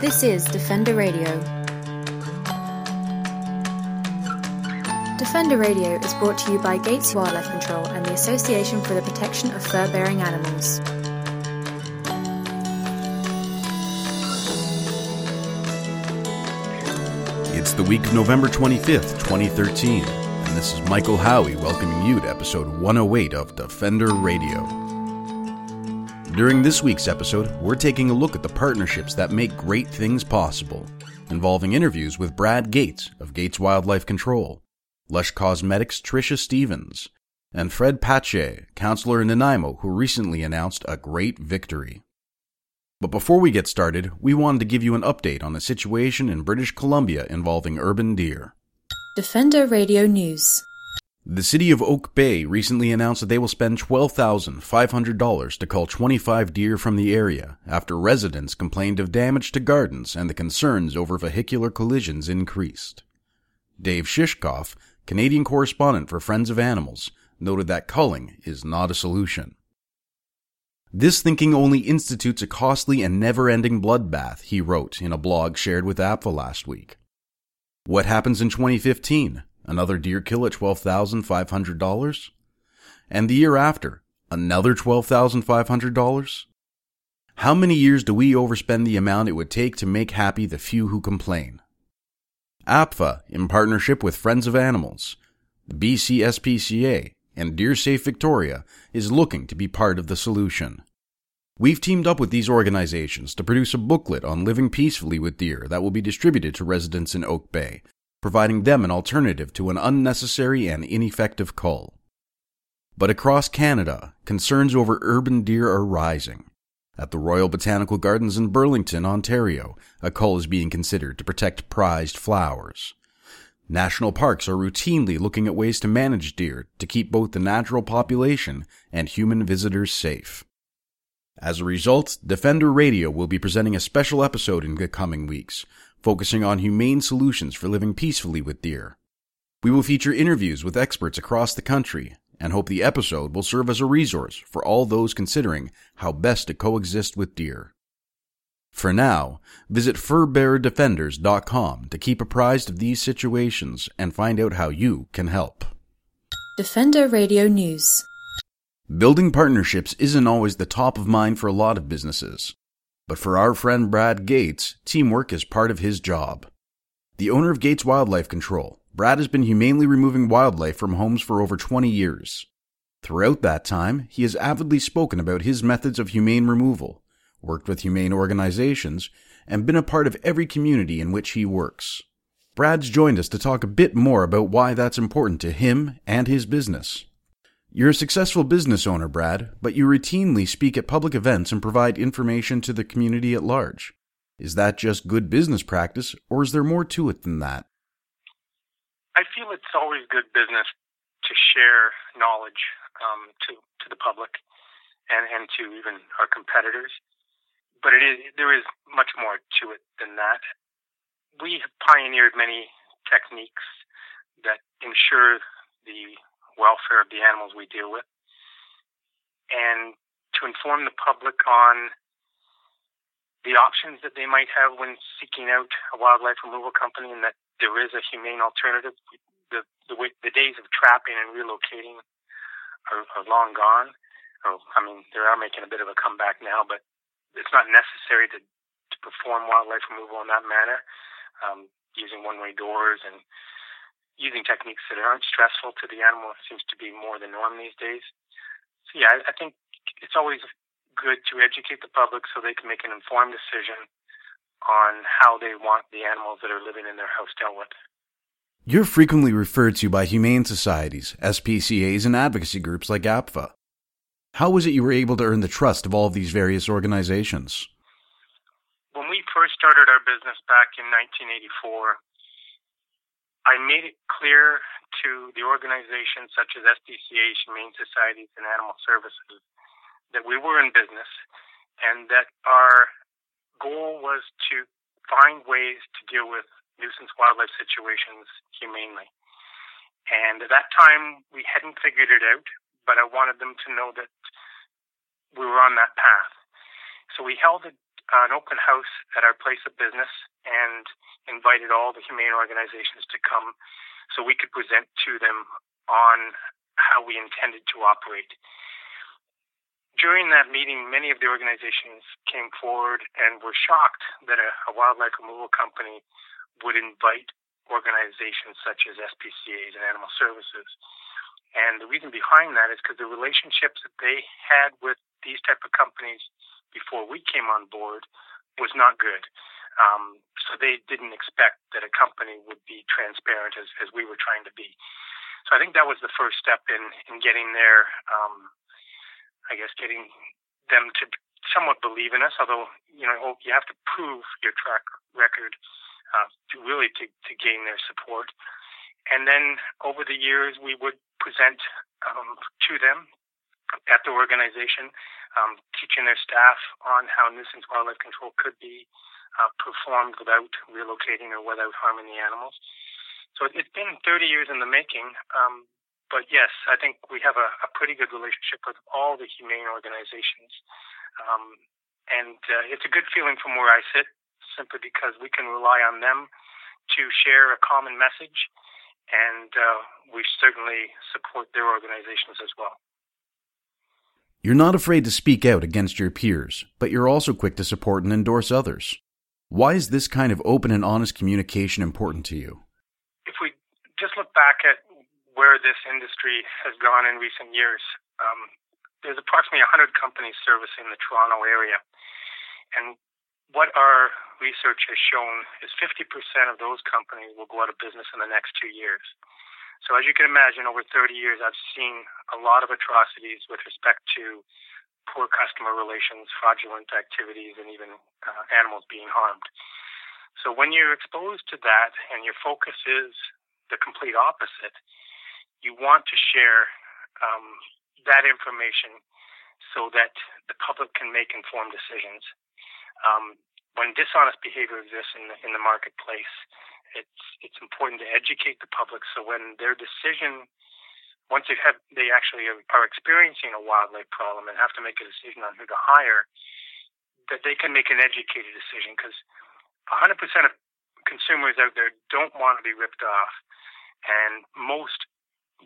This is Defender Radio. Defender Radio is brought to you by Gates Wildlife Control and the Association for the Protection of Fur Bearing Animals. It's the week of November 25th, 2013, and this is Michael Howie welcoming you to episode 108 of Defender Radio. During this week's episode, we're taking a look at the partnerships that make great things possible, involving interviews with Brad Gates of Gates Wildlife Control, Lush Cosmetics' Tricia Stevens, and Fred Pattje, counselor in Nanaimo, who recently announced a great victory. But before we get started, we wanted to give you an update on the situation in British Columbia involving urban deer. Defender Radio News. The city of Oak Bay recently announced that they will spend $12,500 to cull 25 deer from the area after residents complained of damage to gardens and the concerns over vehicular collisions increased. Dave Shishkoff, Canadian correspondent for Friends of Animals, noted that culling is not a solution. This thinking only institutes a costly and never ending bloodbath, he wrote in a blog shared with APFA last week. What happens in 2015? Another deer kill at $12,500? And the year after, another $12,500? How many years do we overspend the amount it would take to make happy the few who complain? APFA, in partnership with Friends of Animals, the BCSPCA, and Deer Safe Victoria is looking to be part of the solution. We've teamed up with these organizations to produce a booklet on living peacefully with deer that will be distributed to residents in Oak Bay, providing them an alternative to an unnecessary and ineffective cull. But across Canada, concerns over urban deer are rising. At the Royal Botanical Gardens in Burlington, Ontario, a cull is being considered to protect prized flowers. National parks are routinely looking at ways to manage deer to keep both the natural population and human visitors safe. As a result, Defender Radio will be presenting a special episode in the coming weeks, focusing on humane solutions for living peacefully with deer. We will feature interviews with experts across the country and hope the episode will serve as a resource for all those considering how best to coexist with deer. For now, visit furbearerdefenders.com to keep apprised of these situations and find out how you can help. Defender Radio News. Building partnerships isn't always the top of mind for a lot of businesses. But for our friend Brad Gates, teamwork is part of his job. The owner of Gates Wildlife Control, Brad has been humanely removing wildlife from homes for over 20 years. Throughout that time, he has avidly spoken about his methods of humane removal, worked with humane organizations, and been a part of every community in which he works. Brad's joined us to talk a bit more about why that's important to him and his business. You're a successful business owner, Brad, but you routinely speak at public events and provide information to the community at large. Is that just good business practice, or is there more to it than that? I feel it's always good business to share knowledge um, to to the public and and to even our competitors but it is there is much more to it than that. We have pioneered many techniques that ensure the welfare of the animals we deal with, and to inform the public on the options that they might have when seeking out a wildlife removal company, and that there is a humane alternative. The the, the days of trapping and relocating are, are long gone. Or, I mean, they are making a bit of a comeback now, but it's not necessary to, to perform wildlife removal in that manner, um, using one-way doors and using techniques that aren't stressful to the animal seems to be more the norm these days. So yeah, I, I think it's always good to educate the public so they can make an informed decision on how they want the animals that are living in their house dealt with. You're frequently referred to by humane societies, SPCAs, and advocacy groups like APFA. How was it you were able to earn the trust of all of these various organizations? When we first started our business back in 1984, I made it clear to the organizations such as SPCA, Humane Societies, and Animal Services that we were in business and that our goal was to find ways to deal with nuisance wildlife situations humanely. And at that time, we hadn't figured it out but I wanted them to know that we were on that path. So we held a, an open house at our place of business and invited all the humane organizations to come so we could present to them on how we intended to operate. During that meeting, many of the organizations came forward and were shocked that a, a wildlife removal company would invite organizations such as SPCA's and Animal Services. And the reason behind that is because the relationships that they had with these type of companies before we came on board was not good. Um, so they didn't expect that a company would be transparent as, as we were trying to be. So I think that was the first step in, in getting there, um, I guess, getting them to somewhat believe in us, although, you know, you have to prove your track record uh, to really to, to gain their support. And then over the years, we would present um, to them at the organization, um, teaching their staff on how nuisance wildlife control could be uh, performed without relocating or without harming the animals. So it's been 30 years in the making. Um, but yes, I think we have a, a, pretty good relationship with all the humane organizations. Um, and uh, it's a good feeling from where I sit, simply because we can rely on them to share a common message. And uh, we certainly support their organizations as well. You're not afraid to speak out against your peers, but you're also quick to support and endorse others. Why is this kind of open and honest communication important to you? If we just look back at where this industry has gone in recent years, um, there's approximately 100 companies servicing the Toronto area. And what our research has shown is 50% of those companies will go out of business in the next two years. So as you can imagine, over 30 years, I've seen a lot of atrocities with respect to poor customer relations, fraudulent activities, and even uh, animals being harmed. So when you're exposed to that and your focus is the complete opposite, you want to share um, that information so that the public can make informed decisions. Um, when dishonest behavior exists in the, in the marketplace, it's it's important to educate the public so when their decision once they have they actually are experiencing a wildlife problem and have to make a decision on who to hire that they can make an educated decision because 100% of consumers out there don't want to be ripped off and most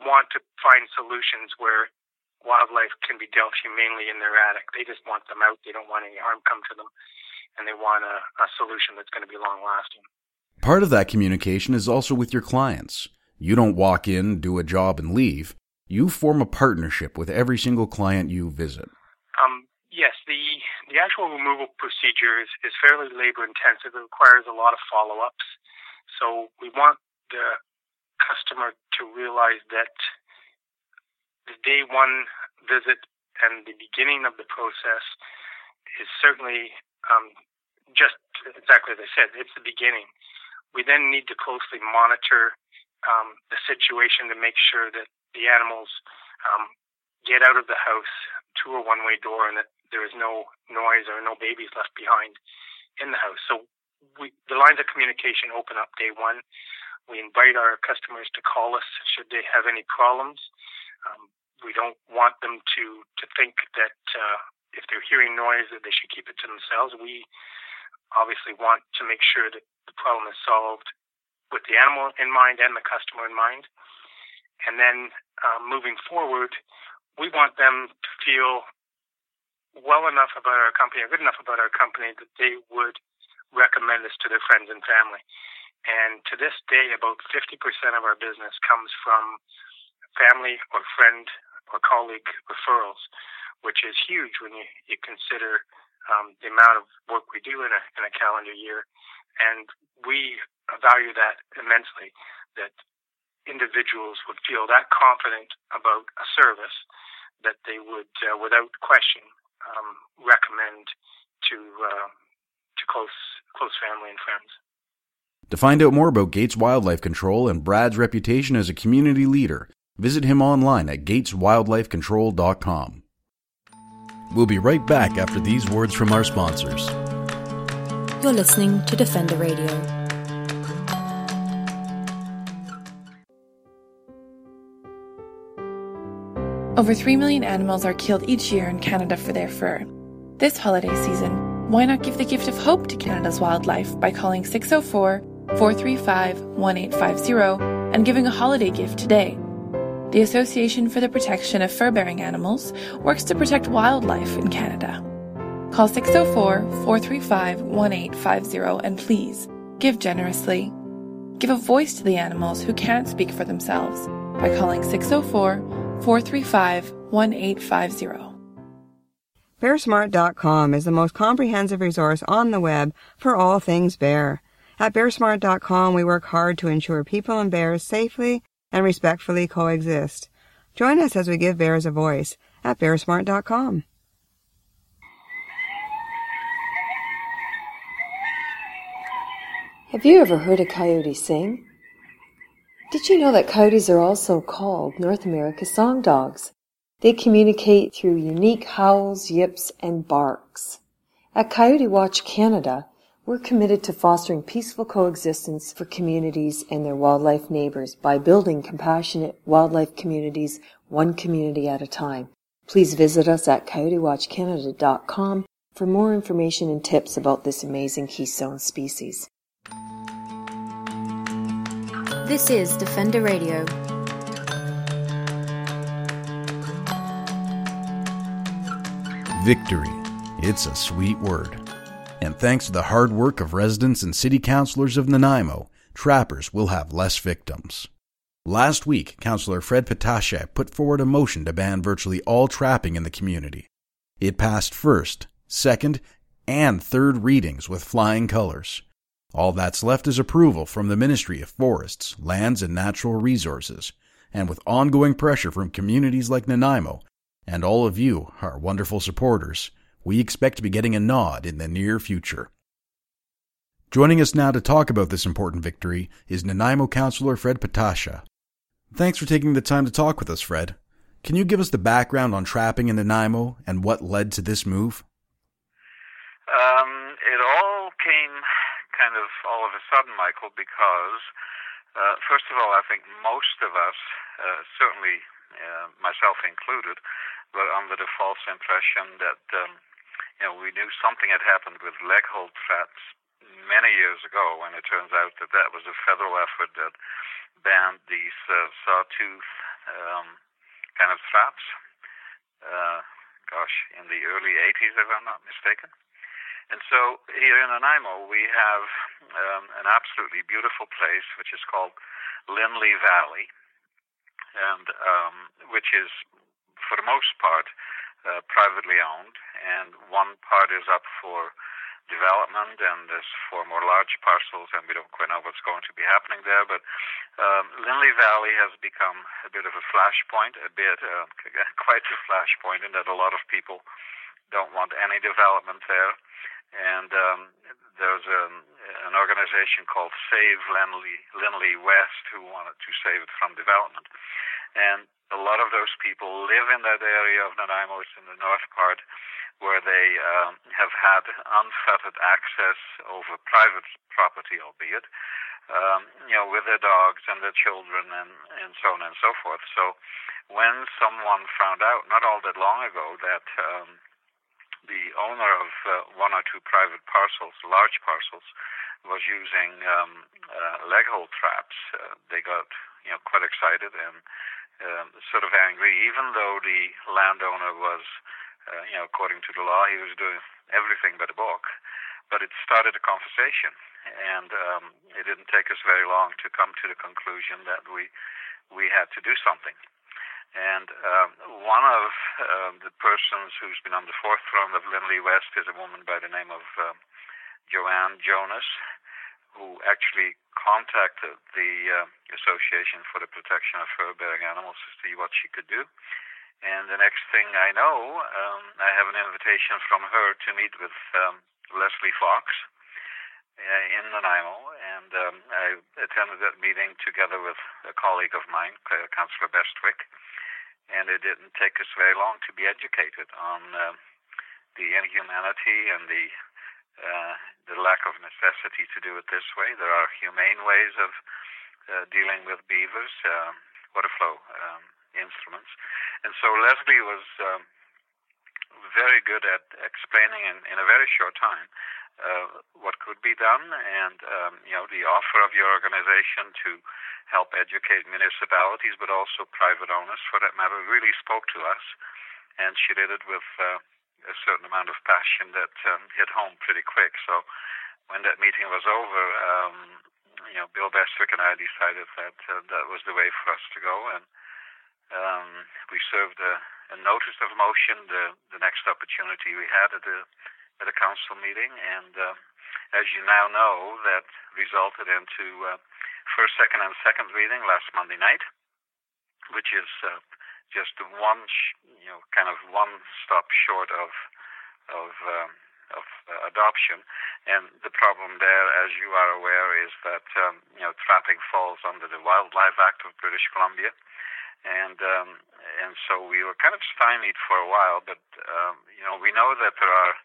want to find solutions where wildlife can be dealt humanely in their attic. They just want them out. They don't want any harm come to them and they want a, a solution that's going to be long lasting Part of that communication is also with your clients. You don't walk in, do a job, and leave. You form a partnership with every single client you visit. Um, yes, the the actual removal procedure is, is fairly labor intensive. It requires a lot of follow ups. So we want the customer to realize that the day one visit and the beginning of the process is certainly um, just exactly as I said, it's the beginning. We then need to closely monitor um, the situation to make sure that the animals um, get out of the house to a one-way door and that there is no noise or no babies left behind in the house. So we, the lines of communication open up day one. We invite our customers to call us should they have any problems. Um, we don't want them to to think that uh, if they're hearing noise that they should keep it to themselves. We obviously want to make sure that the problem is solved with the animal in mind and the customer in mind. And then um, moving forward, we want them to feel well enough about our company or good enough about our company that they would recommend us to their friends and family. And to this day, about 50% of our business comes from family or friend or colleague referrals, which is huge when you, you consider um, the amount of work we do in a, in a calendar year. And we value that immensely, that individuals would feel that confident about a service that they would, uh, without question, um, recommend to uh, to close close family and friends. To find out more about Gates Wildlife Control and Brad's reputation as a community leader, visit him online at gateswildlifecontrol.com. We'll be right back after these words from our sponsors. You're listening to Defender Radio. Over 3 million animals are killed each year in Canada for their fur. This holiday season, why not give the gift of hope to Canada's wildlife by calling 604 435 1850 and giving a holiday gift today? The Association for the Protection of Fur-Bearing Animals works to protect wildlife in Canada. Call 604 435 1850 and please give generously. Give a voice to the animals who can't speak for themselves by calling 604 435 1850. BearSmart.com is the most comprehensive resource on the web for all things bear. At BearSmart.com, we work hard to ensure people and bears safely and respectfully coexist. Join us as we give bears a voice at bearsmart.com. Have you ever heard a coyote sing? Did you know that coyotes are also called North America's song dogs? They communicate through unique howls, yips, and barks. At Coyote Watch Canada, we're committed to fostering peaceful coexistence for communities and their wildlife neighbors by building compassionate wildlife communities one community at a time. Please visit us at coyotewatchcanada.com for more information and tips about this amazing keystone species. This is Defender Radio. Victory. It's a sweet word. And thanks to the hard work of residents and city councilors of Nanaimo, trappers will have less victims. Last week, Councillor Fred Pattje put forward a motion to ban virtually all trapping in the community. It passed first, second, and third readings with flying colors. All that's left is approval from the Ministry of Forests, Lands and Natural Resources, and with ongoing pressure from communities like Nanaimo and all of you, our wonderful supporters, we expect to be getting a nod in the near future. Joining us now to talk about this important victory is Nanaimo Councillor Fred Pattje. Thanks for taking the time to talk with us, Fred. Can you give us the background on trapping in Nanaimo and what led to this move? Um, it all came kind of all of a sudden, Michael, because uh, first of all, I think most of us, uh, certainly uh, myself included, were under the false impression that um, you know, we knew something had happened with leg hold traps many years ago, and it turns out that that was a federal effort that banned these uh, sawtooth um, kind of traps. Uh, gosh, in the early 80s, if I'm not mistaken. And so here in Nanaimo, we have um, an absolutely beautiful place, which is called Linley Valley, and um, which is, for the most part, uh, privately owned, and one part is up for development, and there's four more large parcels, and we don't quite know what's going to be happening there. But um, Linley Valley has become a bit of a flashpoint, a bit, uh, quite a flashpoint, in that a lot of people don't want any development there. And um, there's a, an organization called Save Linley, Linley West who wanted to save it from development. And a lot of those people live in that area of Nanaimo, it's in the north part, where they um, have had unfettered access over private property, albeit, um, you know, with their dogs and their children and, and so on and so forth. So when someone found out, not all that long ago, that um, the owner of uh, one or two private parcels, large parcels, was using um, uh, leg hold traps, uh, they got you know quite excited and um, sort of angry, even though the landowner was, uh, you know, according to the law, he was doing everything by the book. But it started a conversation, and um, it didn't take us very long to come to the conclusion that we we had to do something. And um, one of um, the persons who's been on the forefront of Linley West is a woman by the name of um, Joanne Jonas, who actually contacted the uh, Association for the Protection of Fur-Bearing Animals to see what she could do. And the next thing I know, um, I have an invitation from her to meet with um, Leslie Fox uh, in Nanaimo, and um, I attended that meeting together with a colleague of mine, uh, Councillor Bestwick. And it didn't take us very long to be educated on uh, the inhumanity and the uh, the lack of necessity to do it this way. There are humane ways of uh, dealing with beavers, uh, water flow um, instruments. And so Leslie was um, very good at explaining in, in a very short time uh, what could be done, and um, you know the offer of your organization to help educate municipalities, but also private owners, for that matter, really spoke to us, and she did it with uh, a certain amount of passion that um, hit home pretty quick. So when that meeting was over, um, you know, Bill Bestwick and I decided that uh, that was the way for us to go, and um, we served a, a notice of motion the the next opportunity we had at the at a council meeting, and uh, as you now know, that resulted into uh, first, second, and second reading last Monday night, which is uh, just one, you know, kind of one stop short of of um, of uh, adoption. And the problem there, as you are aware, is that um, you know trapping falls under the Wildlife Act of British Columbia, and um, and so we were kind of stymied for a while. But um, you know we know that there are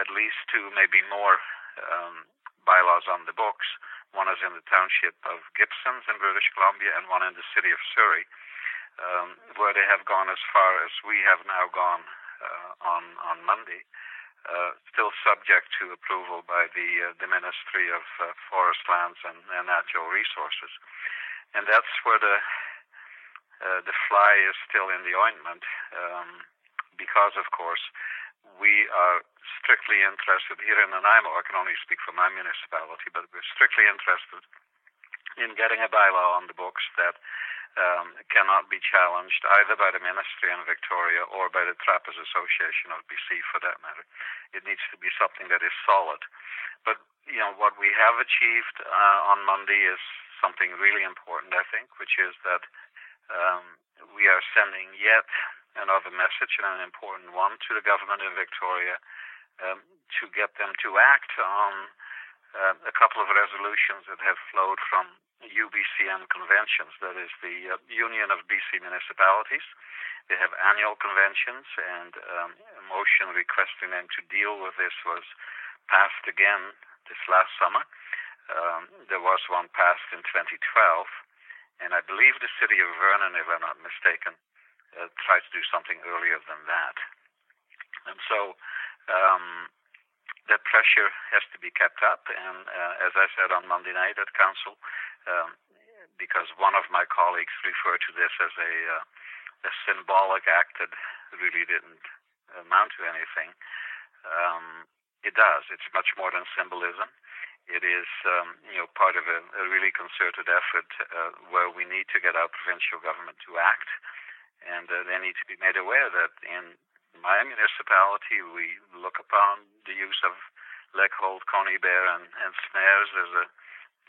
at least two, maybe more um, bylaws on the books. One is in the township of Gibsons in British Columbia, and one in the city of Surrey, um, where they have gone as far as we have now gone uh, on on Monday. Uh, still subject to approval by the uh, the Ministry of uh, Forest Lands and, and, Natural Resources, and that's where the uh, the fly is still in the ointment, um, because of course we are strictly interested here in Nanaimo. I can only speak for my municipality, but we're strictly interested in getting a bylaw on the books that um, cannot be challenged either by the Ministry in Victoria or by the Trappers Association of BC for that matter. It needs to be something that is solid. But, you know, what we have achieved uh, on Monday is something really important, I think, which is that um, we are sending yet another message and an important one to the government in Victoria um, to get them to act on uh, a couple of resolutions that have flowed from UBCM conventions, that is the uh, Union of BC Municipalities. They have annual conventions, and um, a motion requesting them to deal with this was passed again this last summer. Um, there was one passed in 2012, and I believe the city of Vernon, if I'm not mistaken, uh, try to do something earlier than that. And so um, that pressure has to be kept up. And uh, as I said on Monday night at council, um, because one of my colleagues referred to this as a, uh, a symbolic act that really didn't amount to anything. Um, it does. It's much more than symbolism. It is, um, you know, part of a, a really concerted effort uh, where we need to get our provincial government to act and uh, they need to be made aware that in my municipality we look upon the use of leg hold, conibear, and, and snares as a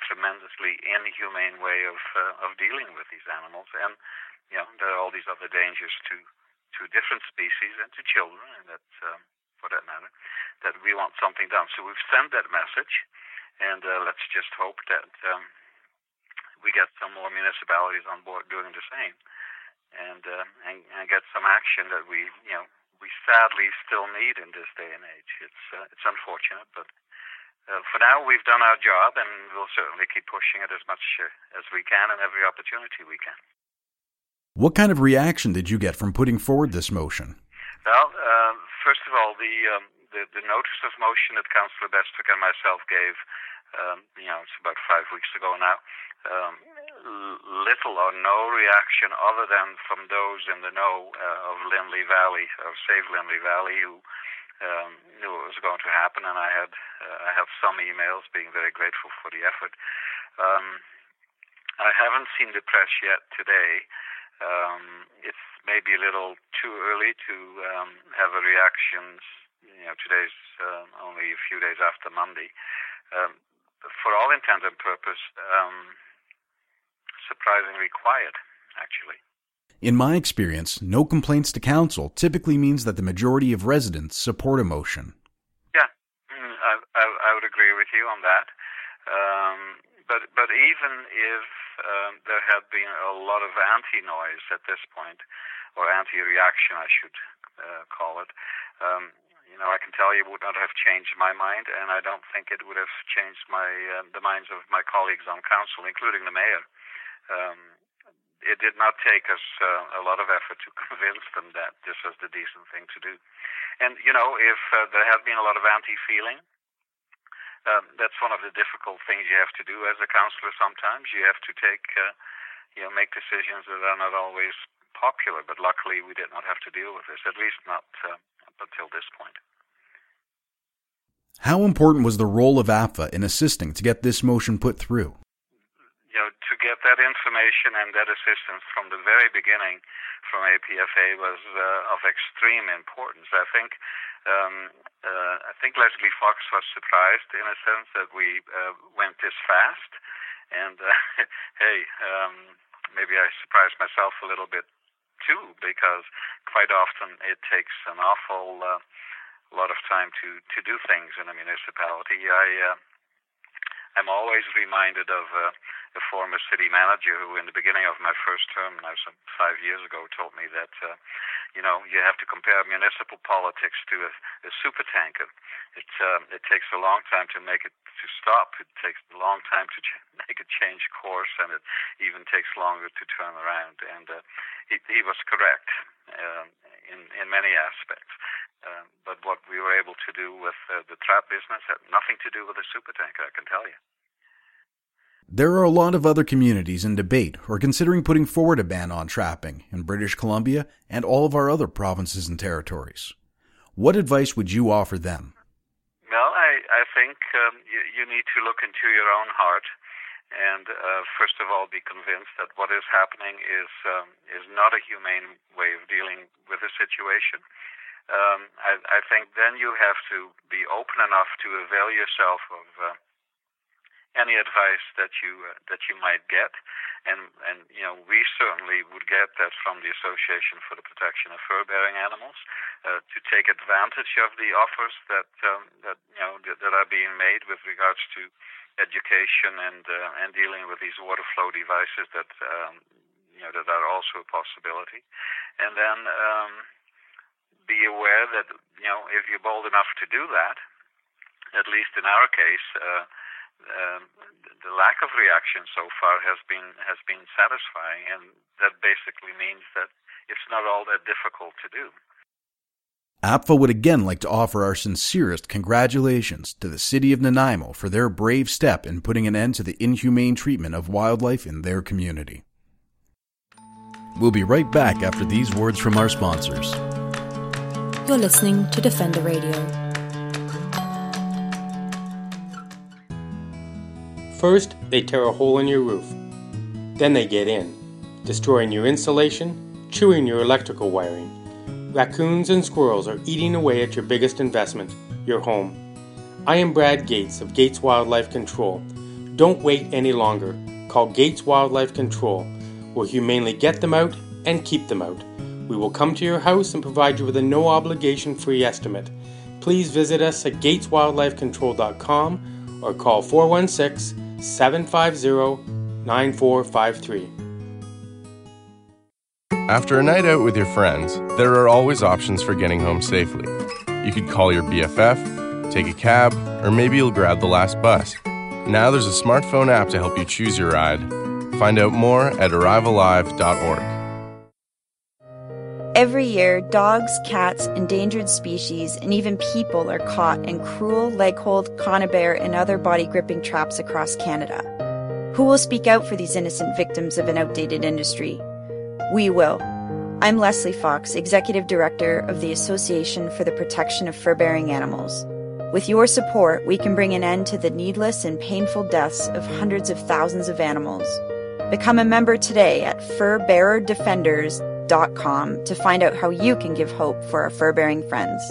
tremendously inhumane way of uh, of dealing with these animals, and you know there are all these other dangers to to different species and to children, and that um, for that matter, that we want something done. So we've sent that message, and uh, let's just hope that um, we get some more municipalities on board doing the same and, uh, and and get some action that we you know we sadly still need in this day and age. It's uh, it's unfortunate, but uh, for now we've done our job, and we'll certainly keep pushing it as much uh, as we can and every opportunity we can. What kind of reaction did you get from putting forward this motion? Well, uh, first of all, the, um, the, the notice of motion that Councillor Bestwick and myself gave, um, you know, it's about five weeks ago now. Um, little or no reaction other than from those in the know uh, of Linley Valley, of Save Linley Valley, who um, knew it was going to happen, and I had uh, I have some emails being very grateful for the effort. Um, I haven't seen the press yet today. Um, it's maybe a little too early to um, have a reaction. You know, today's uh, only a few days after Monday. Um, for all intents and purpose, um, surprisingly quiet, actually. In my experience, no complaints to council typically means that the majority of residents support a motion. Yeah, mm, I, I, I would agree with you on that. Um, but but even if um, there had been a lot of anti-noise at this point, or anti-reaction, I should uh, call it, um, you know, I can tell you would not have changed my mind, and I don't think it would have changed my uh, the minds of my colleagues on council, including the mayor um, it did not take us uh, a lot of effort to convince them that this was the decent thing to do. And, you know, if uh, there had been a lot of anti feeling, um, that's one of the difficult things you have to do as a counselor sometimes. You have to take, uh, you know, make decisions that are not always popular, but luckily we did not have to deal with this, at least not uh, up until this point. How important was the role of APFA in assisting to get this motion put through? You know, to get that information and that assistance from the very beginning from APFA was uh, of extreme importance. I think um, uh, I think Leslie Fox was surprised in a sense that we uh, went this fast, and uh, hey, um, maybe I surprised myself a little bit too because quite often it takes an awful uh, lot of time to to do things in a municipality. I uh, I'm always reminded of. Uh, the former city manager who, in the beginning of my first term, now some five years ago, told me that, uh, you know, you have to compare municipal politics to a, a super tanker. It uh, it takes a long time to make it to stop. It takes a long time to ch- make it change course, and it even takes longer to turn around. And uh, he, he was correct uh, in in many aspects. Uh, but what we were able to do with uh, the trap business had nothing to do with the super tanker, I can tell you. There are a lot of other communities in debate or considering putting forward a ban on trapping in British Columbia and all of our other provinces and territories. What advice would you offer them? Well, I, I think um, you, you, need to look into your own heart and, uh, first of all, be convinced that what is happening is um, is not a humane way of dealing with the situation. Um, I, I, think then you have to be open enough to avail yourself of uh, any advice that you uh, that you might get, and and you know we certainly would get that from the Association for the Protection of Fur-bearing Animals uh, to take advantage of the offers that um, that you know that, that, are being made with regards to education and uh, and dealing with these water flow devices that um, you know that are also a possibility, and then um, be aware that you know if you're bold enough to do that, at least in our case. Uh, um, the lack of reaction so far has been has been satisfying, and that basically means that it's not all that difficult to do. APFA would again like to offer our sincerest congratulations to the city of Nanaimo for their brave step in putting an end to the inhumane treatment of wildlife in their community. We'll be right back after these words from our sponsors. You're listening to Defender Radio. First, they tear a hole in your roof. Then they get in, destroying your insulation, chewing your electrical wiring. Raccoons and squirrels are eating away at your biggest investment, your home. I am Brad Gates of Gates Wildlife Control. Don't wait any longer. Call Gates Wildlife Control. We'll humanely get them out and keep them out. We will come to your house and provide you with a no obligation free estimate. Please visit us at gateswildlifecontrol.com or call 416 750 9453. After a night out with your friends, there are always options for getting home safely. You could call your BFF, take a cab, or maybe you'll grab the last bus. Now there's a smartphone app to help you choose your ride. Find out more at arrivealive.org. Every year, dogs, cats, endangered species, and even people are caught in cruel leghold, conibear, and other body gripping traps across Canada. Who will speak out for these innocent victims of an outdated industry? We will. I'm Leslie Fox, Executive Director of the Association for the Protection of Fur-Bearing Animals. With your support, we can bring an end to the needless and painful deaths of hundreds of thousands of animals. Become a member today at furbearerdefenders.com to find out how you can give hope for our fur bearing friends.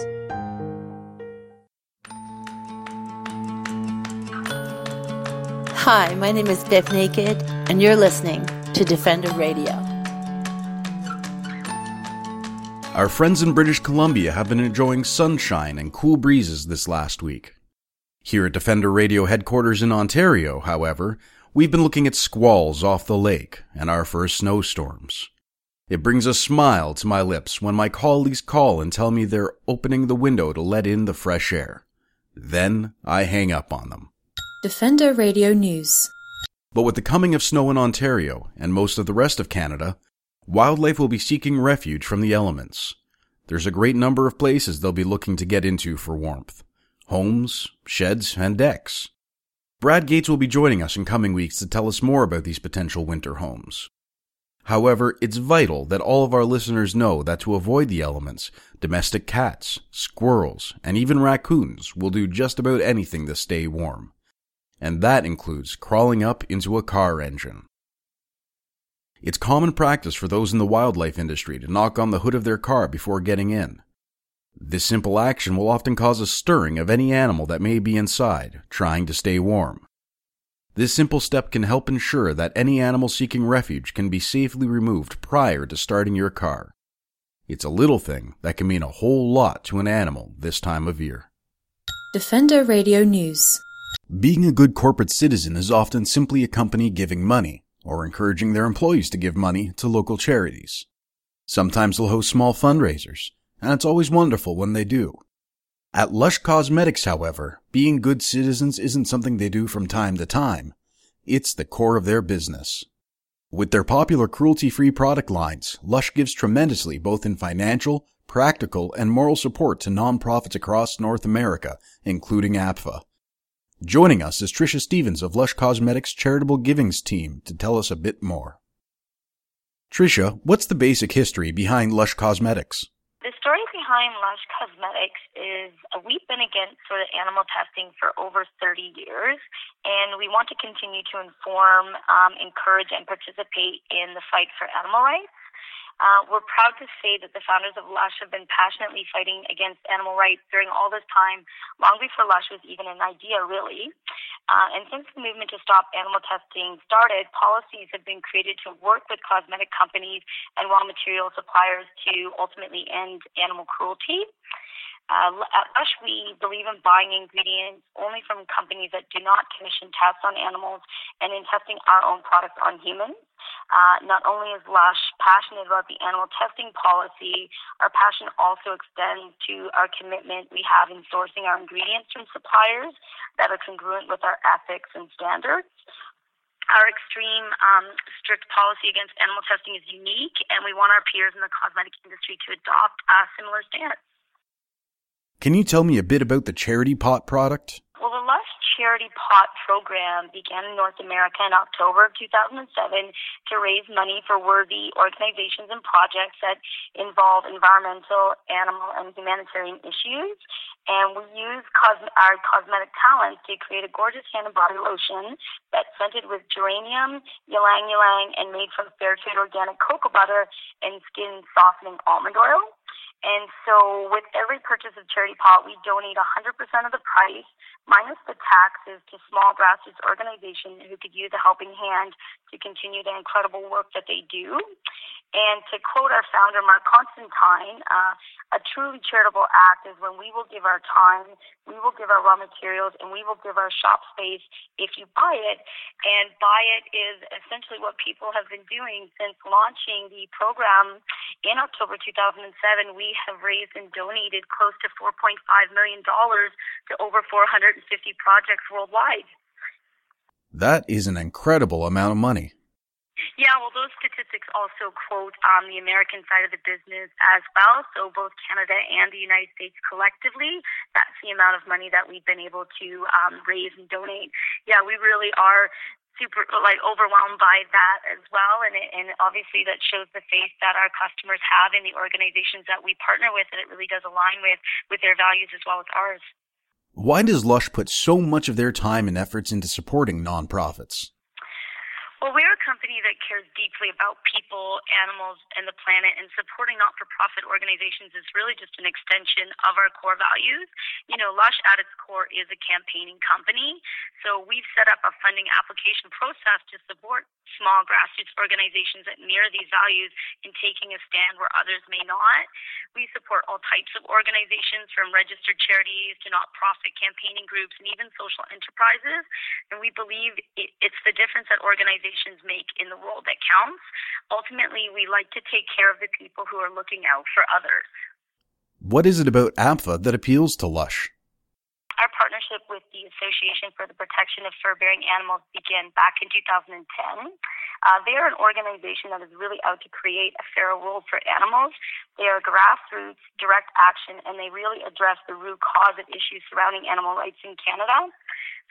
Hi, my name is Bev Naked, and you're listening to Defender Radio. Our friends in British Columbia have been enjoying sunshine and cool breezes this last week. Here at Defender Radio headquarters in Ontario, however, we've been looking at squalls off the lake and our first snowstorms. It brings a smile to my lips when my colleagues call and tell me they're opening the window to let in the fresh air. Then I hang up on them. Defender Radio News. But with the coming of snow in Ontario and most of the rest of Canada, wildlife will be seeking refuge from the elements. there's a great number of places they'll be looking to get into for warmth homes, sheds, and decks. Brad Gates will be joining us in coming weeks to tell us more about these potential winter homes. However, it's vital that all of our listeners know that to avoid the elements, domestic cats, squirrels, and even raccoons will do just about anything to stay warm. And that includes crawling up into a car engine. It's common practice for those in the wildlife industry to knock on the hood of their car before getting in. This simple action will often cause a stirring of any animal that may be inside, trying to stay warm. This simple step can help ensure that any animal seeking refuge can be safely removed prior to starting your car. It's a little thing that can mean a whole lot to an animal this time of year. Defender Radio News. Being a good corporate citizen is often simply a company giving money or encouraging their employees to give money to local charities. Sometimes they'll host small fundraisers, and it's always wonderful when they do. At Lush Cosmetics, however, being good citizens isn't something they do from time to time. It's the core of their business. With their popular cruelty-free product lines, Lush gives tremendously both in financial, practical, and moral support to nonprofits across North America, including APFA. Joining us is Tricia Stevens of Lush Cosmetics Charitable Givings team to tell us a bit more. Tricia, what's the basic history behind Lush Cosmetics? The story behind Lush Cosmetics is we've been against sort of animal testing for over 30 years, and we want to continue to inform, um, encourage, and participate in the fight for animal rights. Uh, we're proud to say that the founders of Lush have been passionately fighting against animal rights during all this time, long before Lush was even an idea, really. Uh, and since the movement to stop animal testing started, policies have been created to work with cosmetic companies and raw material suppliers to ultimately end animal cruelty. Uh, at Lush, we believe in buying ingredients only from companies that do not commission tests on animals and in testing our own products on humans. Uh, not only is Lush passionate about the animal testing policy, our passion also extends to our commitment we have in sourcing our ingredients from suppliers that are congruent with our ethics and standards our extreme um, strict policy against animal testing is unique, and we want our peers in the cosmetic industry to adopt a similar stance. Can you tell me a bit about the Charity Pot product? Well, the Lush Charity Pot program began in North America in October of 2007 to raise money for worthy organizations and projects that involve environmental, animal, and humanitarian issues. And we use cos- our cosmetic talents to create a gorgeous hand and body lotion that's scented with geranium, ylang ylang, and made from fair trade organic cocoa butter and skin softening almond oil. And so with every purchase of Charity Pot, we donate 100% of the price minus the taxes to small grassroots organizations who could use a helping hand to continue the incredible work that they do. And to quote our founder, Mark Constantine, uh, a truly charitable act is when we will give our time, we will give our raw materials, and we will give our shop space if you buy it. And buy it is essentially what people have been doing since launching the program in October 2007. We have raised and donated close to $4.5 million to over 450 projects worldwide. That is an incredible amount of money. Yeah, well, those statistics also quote on um, the American side of the business as well. So both Canada and the United States collectively, that's the amount of money that we've been able to um, raise and donate. Yeah, we really are super like overwhelmed by that as well and it, and obviously that shows the faith that our customers have in the organizations that we partner with and it really does align with with their values as well as ours. Why does Lush put so much of their time and efforts into supporting nonprofits? Well, we're a company that cares deeply about people, animals, and the planet, and supporting not for profit organizations is really just an extension of our core values. You know, Lush at its core is a campaigning company, so we've set up a funding application process to support small grassroots organizations that mirror these values in taking a stand where others may not. We support all types of organizations from registered charities to not profit campaigning groups and even social enterprises. And we believe it's the difference that organizations make in the world that counts. Ultimately, we like to take care of the people who are looking out for others. What is it about APFA that appeals to Lush? Partnership with the Association for the Protection of Fur-Bearing Animals began back in 2010. Uh, they are an organization that is really out to create a fairer world for animals. They are grassroots, direct action, and they really address the root cause of issues surrounding animal rights in Canada.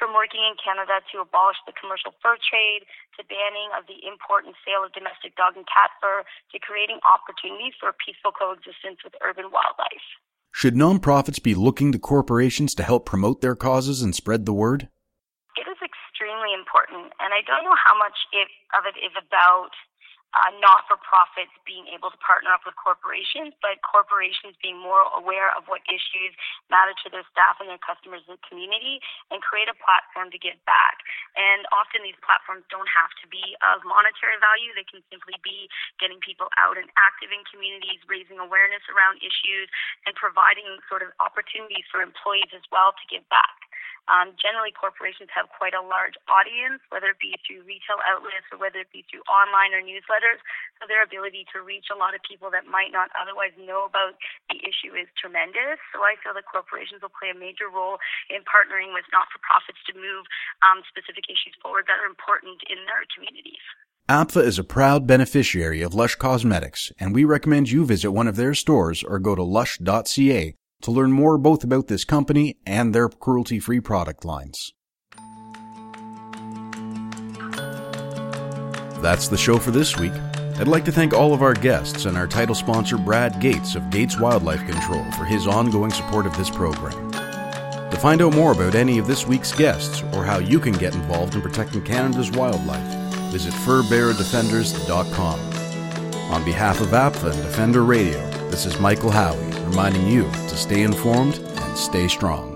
From working in Canada to abolish the commercial fur trade, to banning of the import and sale of domestic dog and cat fur, to creating opportunities for peaceful coexistence with urban wildlife. Should nonprofits be looking to corporations to help promote their causes and spread the word? It is extremely important, and I don't know how much it, of it is about uh, not for profits being able to partner up with corporations, but corporations being more aware of what issues matter to their staff and their customers and community and create a platform to give back. And often these platforms don't have to be of monetary value, they can simply be getting people out and active in communities, raising awareness around issues, and providing sort of opportunities for employees as well to give back. Um, generally, corporations have quite a large audience, whether it be through retail outlets or whether it be through online or newsletters. So their ability to reach a lot of people that might not otherwise know about the issue is tremendous. So I feel that corporations will play a major role in partnering with not-for-profits to move um, specific issues forward that are important in their communities. APFA is a proud beneficiary of Lush Cosmetics, and we recommend you visit one of their stores or go to lush.ca to learn more both about this company and their cruelty free product lines. That's the show for this week. I'd like to thank all of our guests and our title sponsor, Brad Gates of Gates Wildlife Control, for his ongoing support of this program. To find out more about any of this week's guests or how you can get involved in protecting Canada's wildlife, visit furbearerdefenders.com. On behalf of APFA and Defender Radio, this is Michael Howie reminding you to stay informed and stay strong.